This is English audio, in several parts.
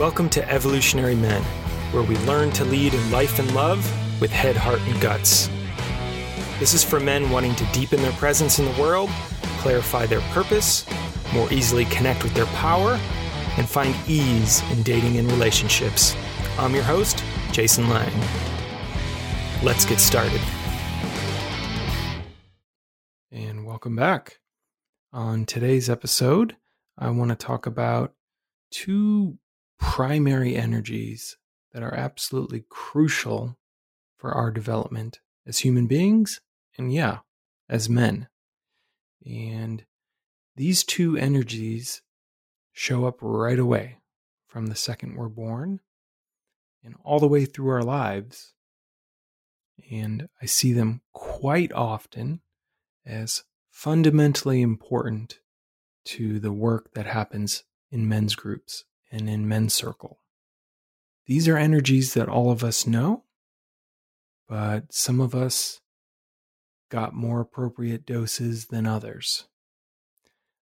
Welcome to Evolutionary Men, where we learn to lead in life and love with head, heart, and guts. This is for men wanting to deepen their presence in the world, clarify their purpose, more easily connect with their power, and find ease in dating and relationships. I'm your host, Jason Lang. Let's get started. And welcome back. On today's episode, I want to talk about two primary energies that are absolutely crucial for our development as human beings and, yeah, as men. And these two energies show up right away from the second we're born and all the way through our lives. And I see them quite often as fundamentally important to the work that happens in men's groups and in men's circle. These are energies that all of us know, but some of us got more appropriate doses than others.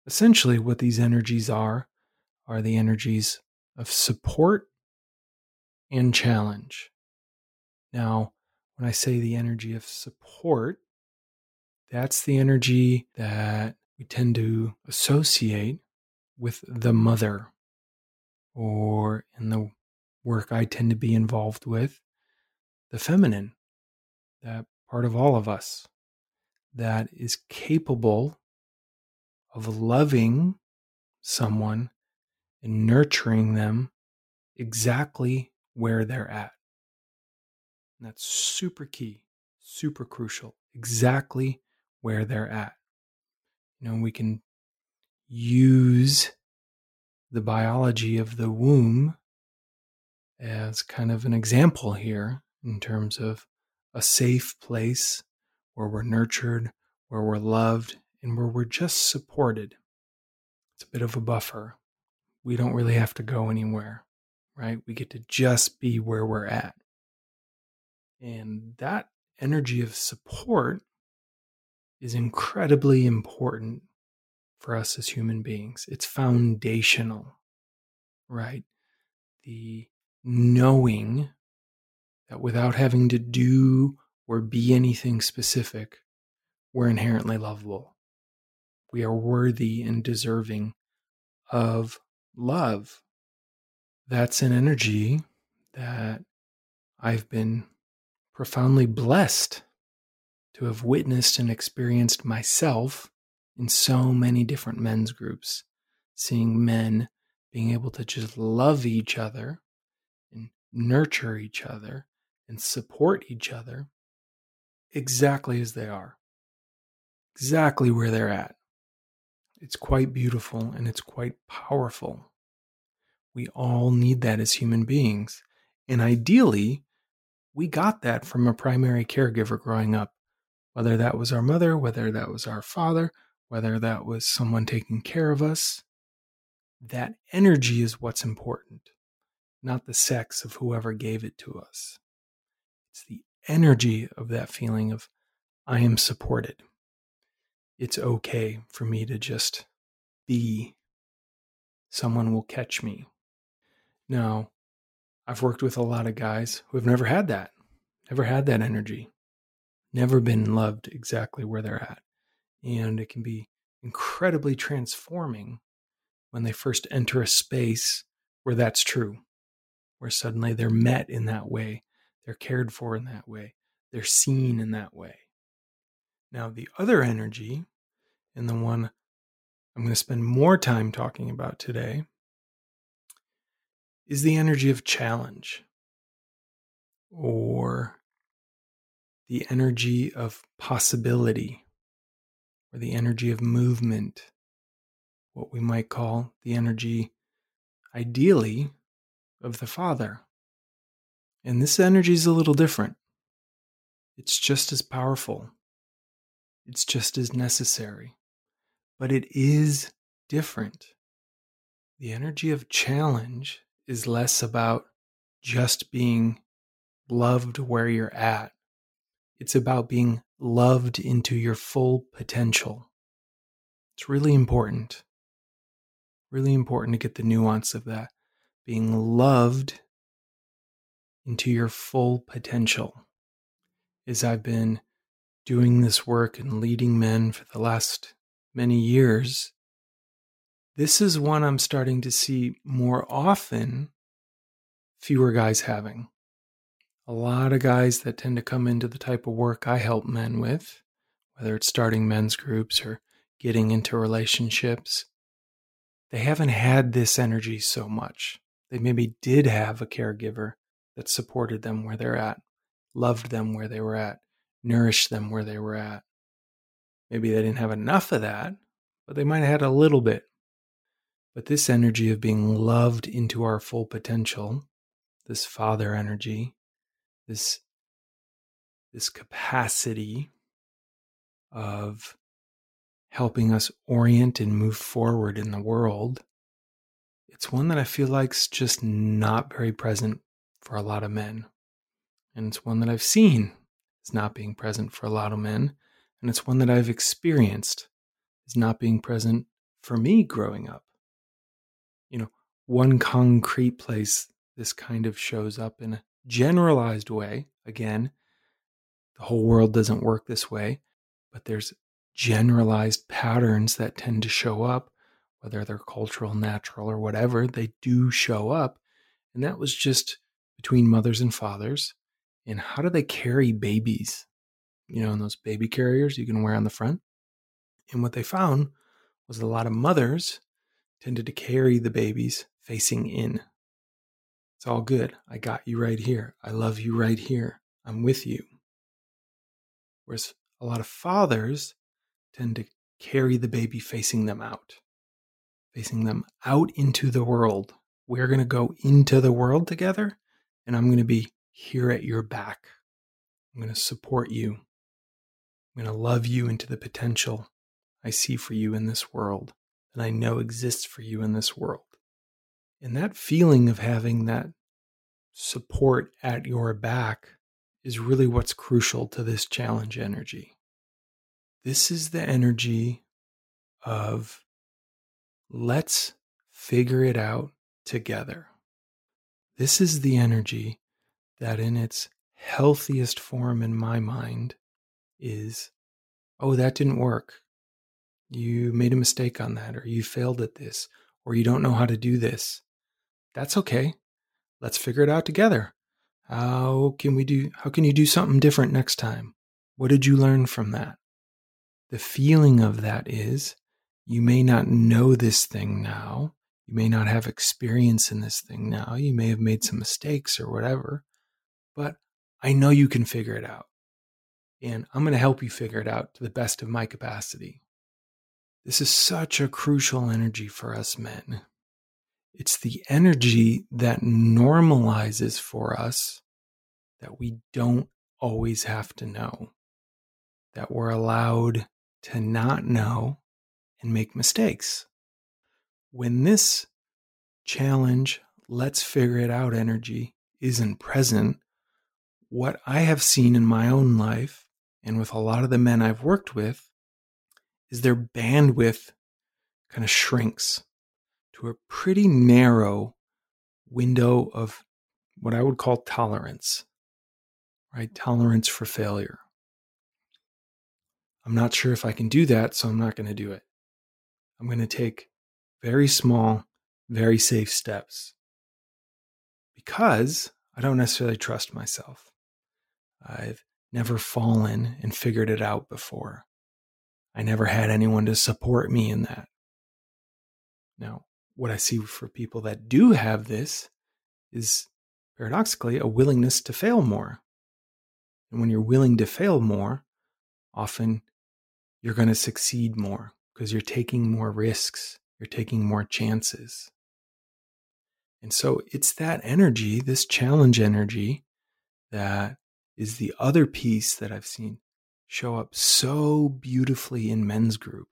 Essentially, what these energies are are the energies of support and challenge. Now, when I say the energy of support, that's the energy that we tend to associate with the mother, or in the work I tend to be involved with, the feminine, that part of all of us that is capable of loving someone and nurturing them exactly where they're at. And that's super key, super crucial, exactly where they're at. You know, we can use the biology of the womb as kind of an example here in terms of a safe place where we're nurtured, where we're loved, and where we're just supported. It's a bit of a buffer. We don't really have to go anywhere, right? We get to just be where we're at. And that energy of support is incredibly important for us as human beings. It's foundational, right? The knowing that without having to do or be anything specific, we're inherently lovable. We are worthy and deserving of love. That's an energy that I've been profoundly blessed to have witnessed and experienced myself in so many different men's groups, seeing men being able to just love each other and nurture each other and support each other exactly as they are, exactly where they're at. It's quite beautiful and it's quite powerful. We all need that as human beings. And ideally, we got that from a primary caregiver growing up whether that was our mother, whether that was our father, whether that was someone taking care of us. That energy is what's important, not the sex of whoever gave it to us. It's the energy of that feeling of, I am supported. It's okay for me to just be. Someone will catch me. Now, I've worked with a lot of guys who have never had that, never had that energy never been loved exactly where they're at. And it can be incredibly transforming when they first enter a space where that's true, where suddenly they're met in that way, they're cared for in that way, they're seen in that way. Now, the other energy, and the one I'm going to spend more time talking about today, is the energy of challenge or the energy of possibility or the energy of movement, what we might call the energy, ideally, of the Father. And this energy is a little different. It's just as powerful, it's just as necessary, but it is different. The energy of challenge is less about just being loved where you're at it's about being loved into your full potential. It's really important. Really important to get the nuance of that. being loved into your full potential. As I've been doing this work and leading men for the last many years, this is one I'm starting to see more often, fewer guys having. A lot of guys that tend to come into the type of work I help men with, whether it's starting men's groups or getting into relationships, they haven't had this energy so much. They maybe did have a caregiver that supported them where they're at, loved them where they were at, nourished them where they were at. Maybe they didn't have enough of that, but they might have had a little bit. But this energy of being loved into our full potential, this father energy, this, this capacity of helping us orient and move forward in the world, it's one that I feel like's just not very present for a lot of men. And it's one that I've seen as not being present for a lot of men. And it's one that I've experienced as not being present for me growing up. You know, one concrete place this kind of shows up in generalized way. Again, the whole world doesn't work this way, but there's generalized patterns that tend to show up, whether they're cultural, natural, or whatever, they do show up. And that was just between mothers and fathers. And how do they carry babies? You know, in those baby carriers you can wear on the front. And what they found was a lot of mothers tended to carry the babies facing in. It's all good. I got you right here. I love you right here. I'm with you. Whereas a lot of fathers tend to carry the baby facing them out, facing them out into the world. We're going to go into the world together, and I'm going to be here at your back. I'm going to support you. I'm going to love you into the potential I see for you in this world that I know exists for you in this world. And that feeling of having that support at your back is really what's crucial to this challenge energy. This is the energy of let's figure it out together. This is the energy that, in its healthiest form in my mind, is oh, that didn't work. You made a mistake on that, or you failed at this, or you don't know how to do this. That's okay. Let's figure it out together. How can we do how can you do something different next time? What did you learn from that? The feeling of that is you may not know this thing now. You may not have experience in this thing now. You may have made some mistakes or whatever, but I know you can figure it out. And I'm going to help you figure it out to the best of my capacity. This is such a crucial energy for us men. It's the energy that normalizes for us that we don't always have to know, that we're allowed to not know and make mistakes. When this challenge, let's figure it out energy isn't present, what I have seen in my own life and with a lot of the men I've worked with is their bandwidth kind of shrinks to a pretty narrow window of what I would call tolerance, right? Tolerance for failure. I'm not sure if I can do that, so I'm not going to do it. I'm going to take very small, very safe steps because I don't necessarily trust myself. I've never fallen and figured it out before. I never had anyone to support me in that. Now, what I see for people that do have this is paradoxically a willingness to fail more. And when you're willing to fail more, often you're going to succeed more because you're taking more risks, you're taking more chances. And so it's that energy, this challenge energy, that is the other piece that I've seen show up so beautifully in men's group,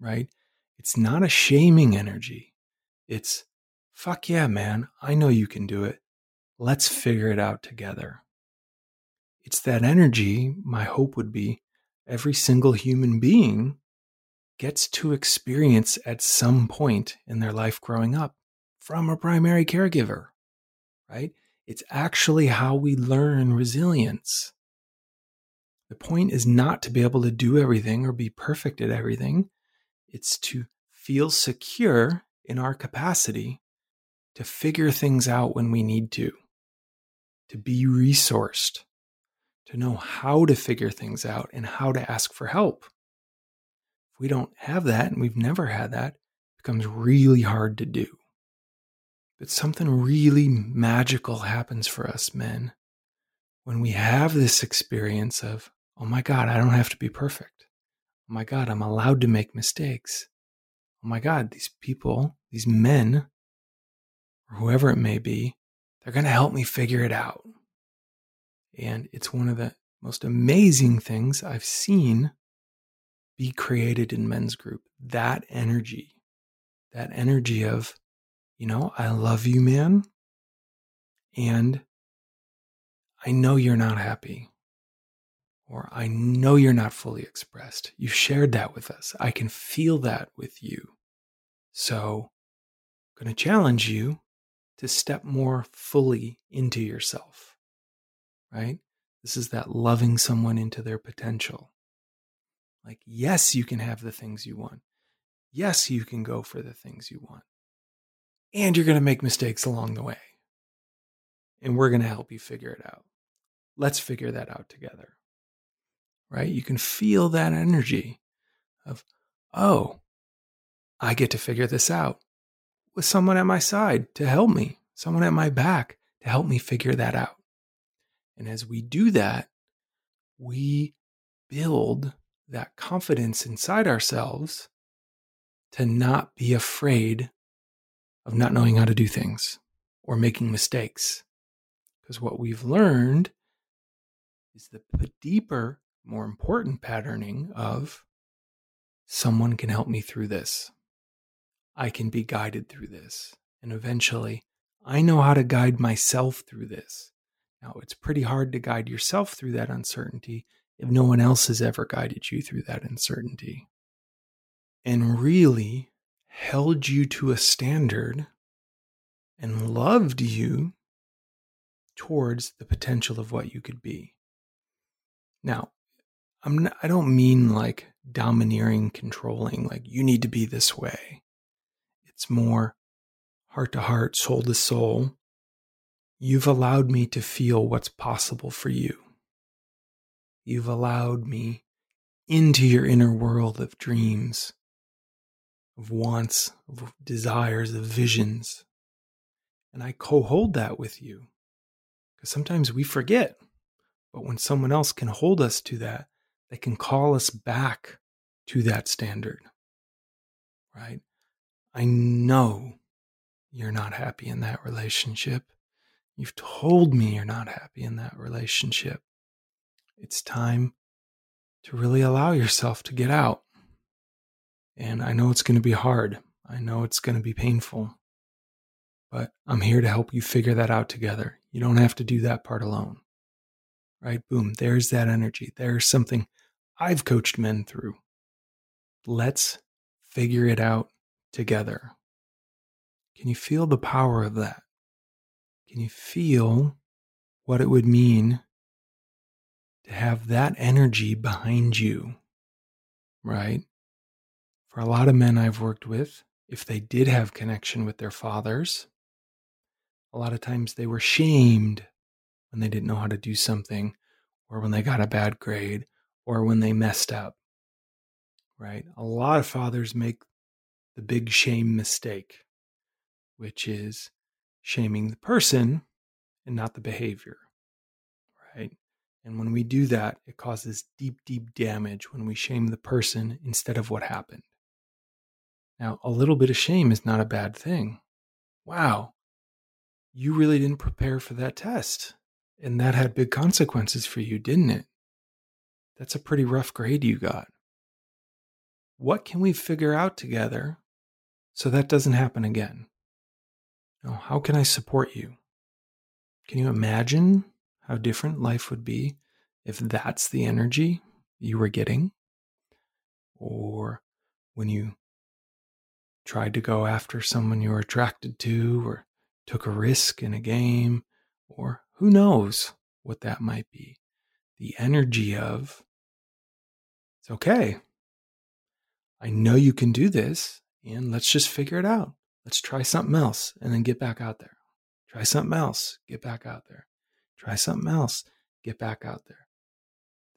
right? It's not a shaming energy. It's, fuck yeah, man, I know you can do it. Let's figure it out together. It's that energy, my hope would be, every single human being gets to experience at some point in their life growing up from a primary caregiver, right? It's actually how we learn resilience. The point is not to be able to do everything or be perfect at everything. It's to feel secure in our capacity to figure things out when we need to, to be resourced, to know how to figure things out and how to ask for help. If we don't have that, and we've never had that, it becomes really hard to do. But something really magical happens for us men when we have this experience of, oh my God, I don't have to be perfect. Oh my God, I'm allowed to make mistakes. Oh my God, these people, these men, or whoever it may be, they're going to help me figure it out. And it's one of the most amazing things I've seen be created in men's group. That energy, that energy of, you know, I love you, man. And I know you're not happy. Or I know you're not fully expressed. You shared that with us. I can feel that with you. So I'm going to challenge you to step more fully into yourself, right? This is that loving someone into their potential. Like, yes, you can have the things you want. Yes, you can go for the things you want. And you're going to make mistakes along the way. And we're going to help you figure it out. Let's figure that out together. Right? You can feel that energy of, oh, I get to figure this out with someone at my side to help me, someone at my back to help me figure that out. And as we do that, we build that confidence inside ourselves to not be afraid of not knowing how to do things or making mistakes. Because what we've learned is the deeper, more important patterning of someone can help me through this. I can be guided through this. And eventually, I know how to guide myself through this. Now, it's pretty hard to guide yourself through that uncertainty if no one else has ever guided you through that uncertainty and really held you to a standard and loved you towards the potential of what you could be. Now, I'm don't mean like domineering, controlling, like you need to be this way. It's more heart to heart, soul to soul. You've allowed me to feel what's possible for you. You've allowed me into your inner world of dreams, of wants, of desires, of visions. And I co hold that with you. Because sometimes we forget. But when someone else can hold us to that, they can call us back to that standard. Right? I know you're not happy in that relationship. You've told me you're not happy in that relationship. It's time to really allow yourself to get out. And I know it's going to be hard. I know it's going to be painful. But I'm here to help you figure that out together. You don't have to do that part alone. Right? Boom. There's that energy. There's something I've coached men through. Let's figure it out together. Can you feel the power of that? Can you feel what it would mean to have that energy behind you? Right? For a lot of men I've worked with, if they did have connection with their fathers, a lot of times they were shamed when they didn't know how to do something, or when they got a bad grade, or when they messed up. Right? A lot of fathers make the big shame mistake, which is shaming the person and not the behavior. Right? And when we do that, it causes deep, deep damage when we shame the person instead of what happened. Now, a little bit of shame is not a bad thing. Wow, you really didn't prepare for that test. And that had big consequences for you, didn't it? That's a pretty rough grade you got. What can we figure out together so that doesn't happen again. Now, how can I support you? Can you imagine how different life would be if that's the energy you were getting? Or when you tried to go after someone you were attracted to, or took a risk in a game, or who knows what that might be. The energy of, it's okay. I know you can do this, and let's just figure it out. Let's try something else and then get back out there. Try something else, get back out there. Try something else, get back out there.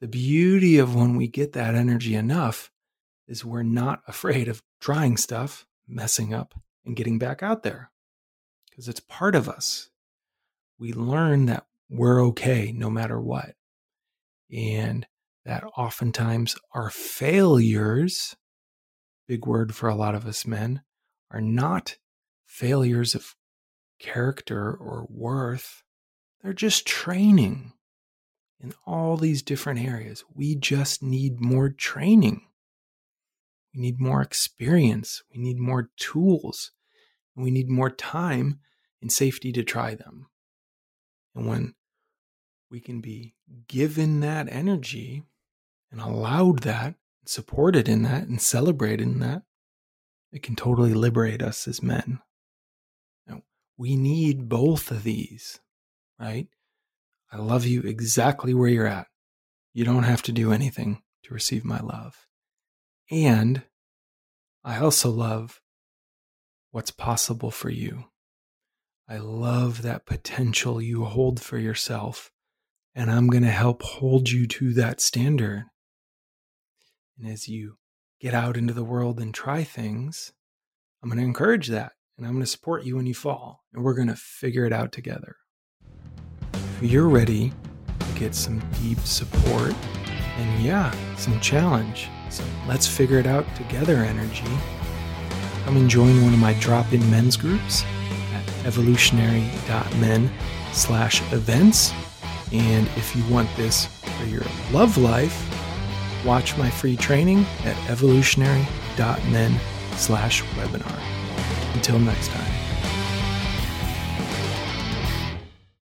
The beauty of when we get that energy enough is we're not afraid of trying stuff, messing up, and getting back out there because it's part of us. We learn that we're okay no matter what. And that oftentimes our failures, big word for a lot of us men, are not failures of character or worth. They're just training in all these different areas. We just need more training. We need more experience. We need more tools. We need more time and safety to try them. And when we can be given that energy and allowed that, supported in that, and celebrated in that, it can totally liberate us as men. Now, we need both of these, right? I love you exactly where you're at. You don't have to do anything to receive my love. And I also love what's possible for you. I love that potential you hold for yourself, and I'm going to help hold you to that standard. And as you get out into the world and try things, I'm going to encourage that and I'm going to support you when you fall, and we're going to figure it out together. If you're ready to get some deep support and, yeah, some challenge, so let's figure it out together energy, come and join one of my drop in men's groups at evolutionary.men slash events. And if you want this for your love life, watch my free training at evolutionary.men slash webinar. Until next time.